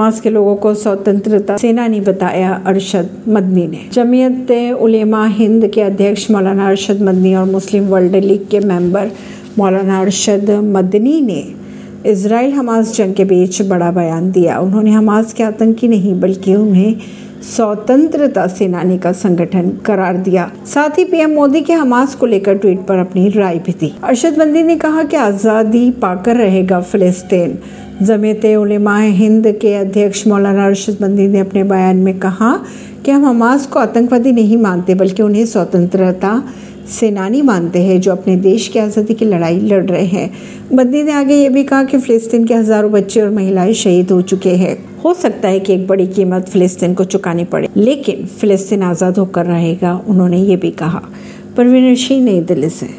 Hamas के लोगों को स्वतंत्रता सेनानी बताया अरशद मदनी ने। जमीयत उलेमा हिंद के अध्यक्ष मौलाना अरशद मदनी और मुस्लिम वर्ल्ड लीग के मेंबर मौलाना अरशद मदनी ने इसराइल हमास जंग के बीच बड़ा बयान दिया। उन्होंने हमास के आतंकी नहीं, बल्कि उन्हें स्वतंत्रता सेनानी का संगठन करार दिया। साथ ही पीएम मोदी के हमास को लेकर ट्वीट पर अपनी राय भी दी। अरशद बंदी ने कहा कि आज़ादी पाकर रहेगा फिलिस्तीन। जमेत उलेमा हिंद के अध्यक्ष मौलाना अरशद बंदी ने अपने बयान में कहा कि हम हमास को आतंकवादी नहीं मानते, बल्कि उन्हें स्वतंत्रता सेनानी मानते हैं जो अपने देश की आज़ादी की लड़ाई लड़ रहे हैं। बंदी ने आगे ये भी कहा कि फ़िलिस्तीन के हज़ारों बच्चे और महिलाएँ शहीद हो चुके हैं। हो सकता है कि एक बड़ी कीमत फ़िलिस्तीन को चुकानी पड़े, लेकिन फ़िलिस्तीन आज़ाद होकर रहेगा, उन्होंने ये भी कहा। परवीन सिंह नई दिल्ली से।